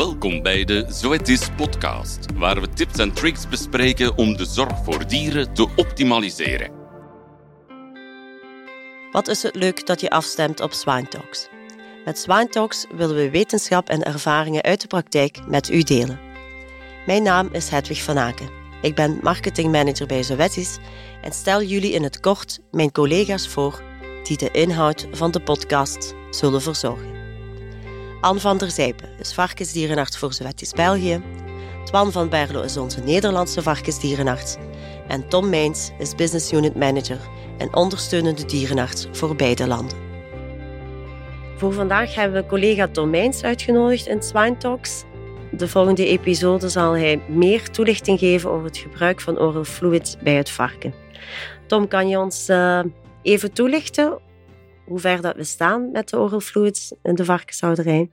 Welkom bij de Zoetis podcast, waar we tips en tricks bespreken om de zorg voor dieren te optimaliseren. Wat is het leuk dat je afstemt op Swine Talks? Met Swine Talks willen we wetenschap en ervaringen uit de praktijk met u delen. Mijn naam is Hedwig van Aken. Ik ben marketingmanager bij Zoetis en stel jullie in het kort mijn collega's voor die de inhoud van de podcast zullen verzorgen. Anne van der Zijpen is varkensdierenarts voor Zoetis België. Twan van Berlo is onze Nederlandse varkensdierenarts. En Tom Meins is business unit manager en ondersteunende dierenarts voor beide landen. Voor vandaag hebben we collega Tom Meins uitgenodigd in Swine Talks. De volgende episode zal hij meer toelichting geven over het gebruik van oral fluid bij het varken. Tom, kan je ons uh, even toelichten hoe ver dat we staan met de oral fluids in de varkenshouderij?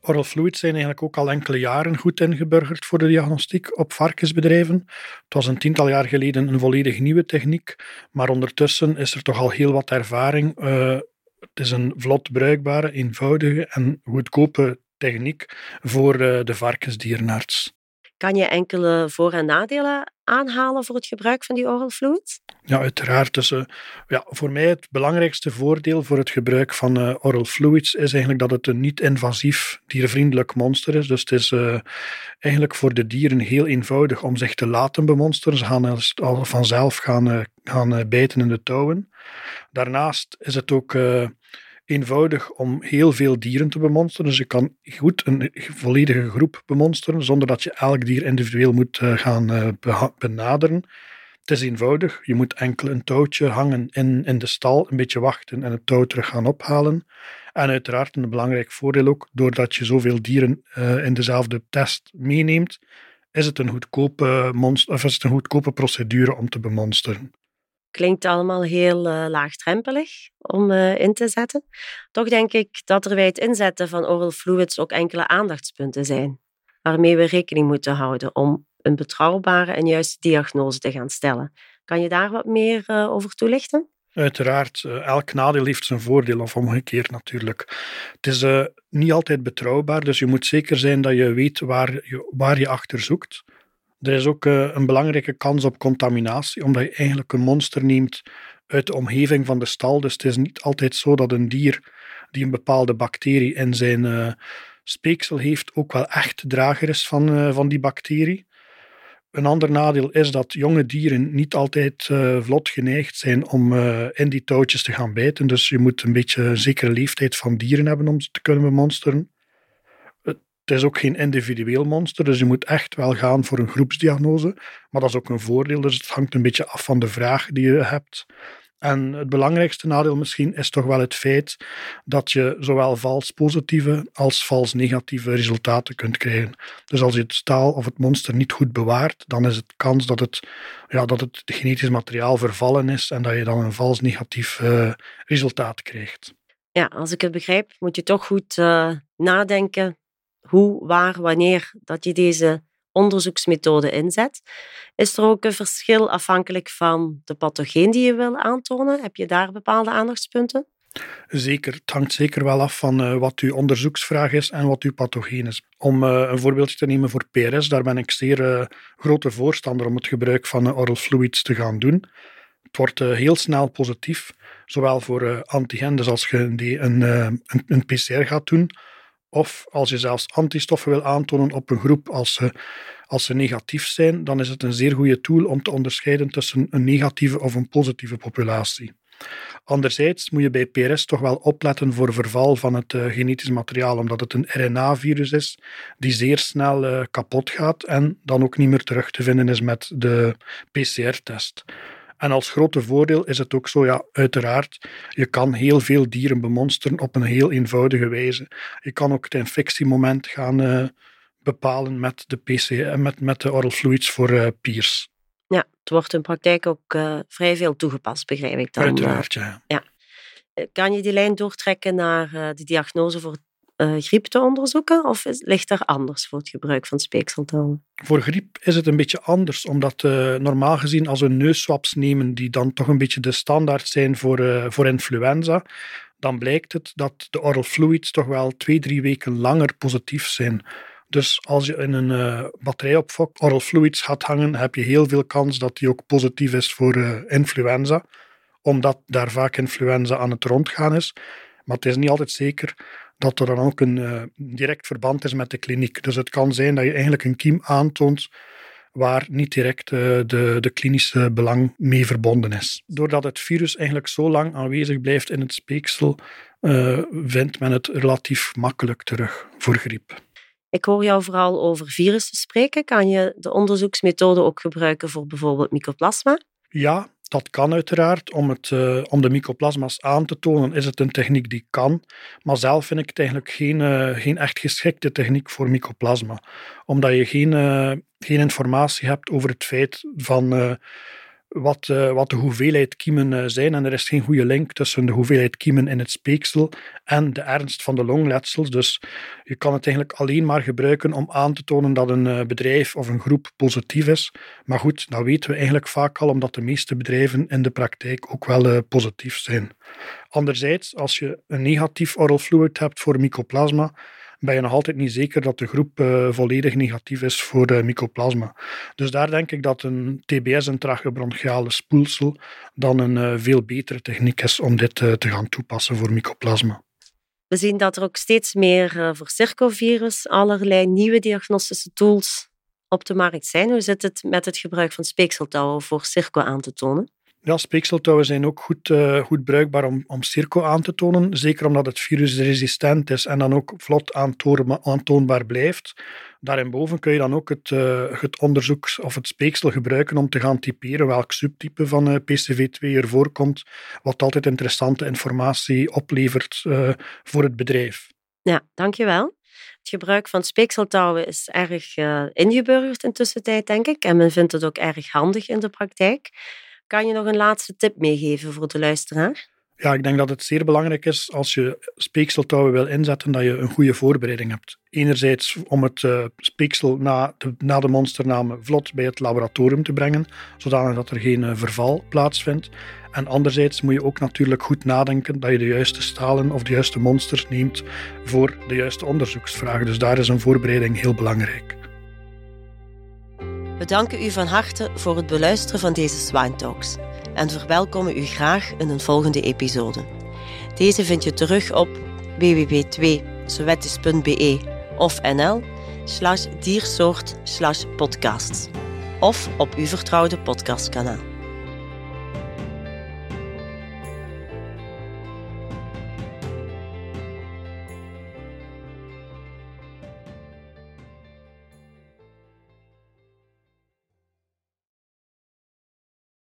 Oral fluids zijn eigenlijk ook al enkele jaren goed ingeburgerd voor de diagnostiek op varkensbedrijven. Het was een tiental jaar geleden een volledig nieuwe techniek, maar ondertussen is er toch al heel wat ervaring. Uh, het is een vlot bruikbare, eenvoudige en goedkope techniek voor uh, de varkensdierenarts. Kan je enkele voor- en nadelen aanhalen voor het gebruik van die oral fluids? Ja, uiteraard. Dus, uh, ja, voor mij het belangrijkste voordeel voor het gebruik van uh, oral fluids is eigenlijk dat het een niet-invasief, diervriendelijk monster is. Dus het is uh, eigenlijk voor de dieren heel eenvoudig om zich te laten bemonsteren. Ze gaan al vanzelf gaan, gaan bijten in de touwen. Daarnaast is het ook eenvoudig om heel veel dieren te bemonsteren. Dus je kan goed een volledige groep bemonsteren zonder dat je elk dier individueel moet uh, gaan uh, benaderen. Het is eenvoudig. Je moet enkel een touwtje hangen in, in de stal, een beetje wachten en het touw terug gaan ophalen. En uiteraard een belangrijk voordeel ook, doordat je zoveel dieren uh, in dezelfde test meeneemt, is het een goedkope, monster, of is het een goedkope procedure om te bemonsteren. Klinkt allemaal heel uh, laagdrempelig om uh, in te zetten. Toch denk ik dat er bij het inzetten van oral fluids ook enkele aandachtspunten zijn, waarmee we rekening moeten houden om een betrouwbare en juiste diagnose te gaan stellen. Kan je daar wat meer uh, over toelichten? Uiteraard, elk nadeel heeft zijn voordeel, of omgekeerd natuurlijk. Het is niet altijd betrouwbaar, dus je moet zeker zijn dat je weet waar je, waar je achter zoekt. Er is ook uh, een belangrijke kans op contaminatie, omdat je eigenlijk een monster neemt uit de omgeving van de stal. Dus het is niet altijd zo dat een dier die een bepaalde bacterie in zijn uh, speeksel heeft, ook wel echt drager is van, uh, van die bacterie. Een ander nadeel is dat jonge dieren niet altijd vlot geneigd zijn om in die touwtjes te gaan bijten. Dus je moet een beetje een zekere leeftijd van dieren hebben om ze te kunnen bemonsteren. Het is ook geen individueel monster, dus je moet echt wel gaan voor een groepsdiagnose. Maar dat is ook een voordeel, dus het hangt een beetje af van de vraag die je hebt. En het belangrijkste nadeel misschien is toch wel het feit dat je zowel vals positieve als vals negatieve resultaten kunt krijgen. Dus als je het staal of het monster niet goed bewaart, dan is het kans dat het, ja, dat het genetisch materiaal vervallen is en dat je dan een vals negatief uh, resultaat krijgt. Ja, als ik het begrijp, moet je toch goed uh, nadenken hoe, waar, wanneer dat je deze onderzoeksmethode inzet. Is er ook een verschil afhankelijk van de pathogeen die je wil aantonen? Heb je daar bepaalde aandachtspunten? Zeker, het hangt zeker wel af van uh, wat uw onderzoeksvraag is en wat uw pathogeen is. Om uh, een voorbeeldje te nemen voor PRS, daar ben ik zeer uh, grote voorstander om het gebruik van oral fluids te gaan doen. Het wordt heel snel positief, zowel voor antigen, dus als je een, een, een PCR gaat doen, of als je zelfs antistoffen wil aantonen op een groep als ze, als ze negatief zijn, dan is het een zeer goede tool om te onderscheiden tussen een negatieve of een positieve populatie. Anderzijds moet je bij PRS toch wel opletten voor verval van het uh, genetisch materiaal, omdat het een RNA-virus is die zeer snel uh, kapot gaat en dan ook niet meer terug te vinden is met de PCR-test. En als grote voordeel is het ook zo, ja, uiteraard, je kan heel veel dieren bemonsteren op een heel eenvoudige wijze. Je kan ook het infectiemoment gaan uh, bepalen met de PC, met, met de oral fluids voor uh, peers. Ja, het wordt in praktijk ook uh, vrij veel toegepast, begrijp ik dan. Uiteraard, ja. ja. Kan je die lijn doortrekken naar de diagnose voor uh, griep te onderzoeken? Of ligt er anders voor het gebruik van speekseltouwen? Voor griep is het een beetje anders, omdat uh, normaal gezien als we neusswaps nemen, die dan toch een beetje de standaard zijn voor, uh, voor influenza, dan blijkt het dat de oral fluids toch wel twee, drie weken langer positief zijn Dus als je in een uh, batterijopfok oral fluids gaat hangen, heb je heel veel kans dat die ook positief is voor influenza, omdat daar vaak influenza aan het rondgaan is. Maar het is niet altijd zeker dat er dan ook een uh, direct verband is met de kliniek. Dus het kan zijn dat je eigenlijk een kiem aantoont waar niet direct de, de klinische belang mee verbonden is. Doordat het virus eigenlijk zo lang aanwezig blijft in het speeksel, vindt men het relatief makkelijk terug voor griep. Ik hoor jou vooral over virussen spreken. Kan je de onderzoeksmethode ook gebruiken voor bijvoorbeeld mycoplasma? Ja, dat kan uiteraard. Om, het, uh, om de mycoplasma's aan te tonen is het een techniek die kan. Maar zelf vind ik het eigenlijk geen, uh, geen echt geschikte techniek voor mycoplasma. Omdat je geen, uh, geen informatie hebt over het feit van wat, uh, wat de hoeveelheid kiemen uh, zijn. En er is geen goede link tussen de hoeveelheid kiemen in het speeksel en de ernst van de longletsels. Dus je kan het eigenlijk alleen maar gebruiken om aan te tonen dat een uh, bedrijf of een groep positief is. Maar goed, dat weten we eigenlijk vaak al, omdat de meeste bedrijven in de praktijk ook wel positief zijn. Anderzijds, als je een negatief oral fluid hebt voor mycoplasma, ben je nog altijd niet zeker dat de groep uh, volledig negatief is voor mycoplasma. Dus daar denk ik dat een TBS, een tracheobronchiale spoelsel, dan een uh, veel betere techniek is om dit te gaan toepassen voor mycoplasma. We zien dat er ook steeds meer voor circovirus allerlei nieuwe diagnostische tools op de markt zijn. Hoe zit het met het gebruik van speekseltouwen voor circo aan te tonen? Ja, speekseltouwen zijn ook goed, uh, goed bruikbaar om, om circo aan te tonen. Zeker omdat het virus resistent is en dan ook vlot aantoonbaar blijft. Daarinboven kun je dan ook het, uh, het onderzoek of het speeksel gebruiken om te gaan typeren welk subtype van uh, PCV2 er voorkomt, wat altijd interessante informatie oplevert voor het bedrijf. Ja, dankjewel. Het gebruik van speekseltouwen is erg ingeburgerd in tussentijd, denk ik. En men vindt het ook erg handig in de praktijk. Kan je nog een laatste tip meegeven voor de luisteraar? Ja, ik denk dat het zeer belangrijk is als je speekseltouwen wil inzetten, dat je een goede voorbereiding hebt. Enerzijds om het uh, speeksel na de, na de monsternamen vlot bij het laboratorium te brengen, zodat er geen uh, verval plaatsvindt. En anderzijds moet je ook natuurlijk goed nadenken dat je de juiste stalen of de juiste monsters neemt voor de juiste onderzoeksvragen. Dus daar is een voorbereiding heel belangrijk. We danken u van harte voor het beluisteren van deze Swine Talks en verwelkomen u graag in een volgende episode. Deze vind je terug op www.sowettis.be of nl slash diersoort slash podcasts of op uw vertrouwde podcastkanaal.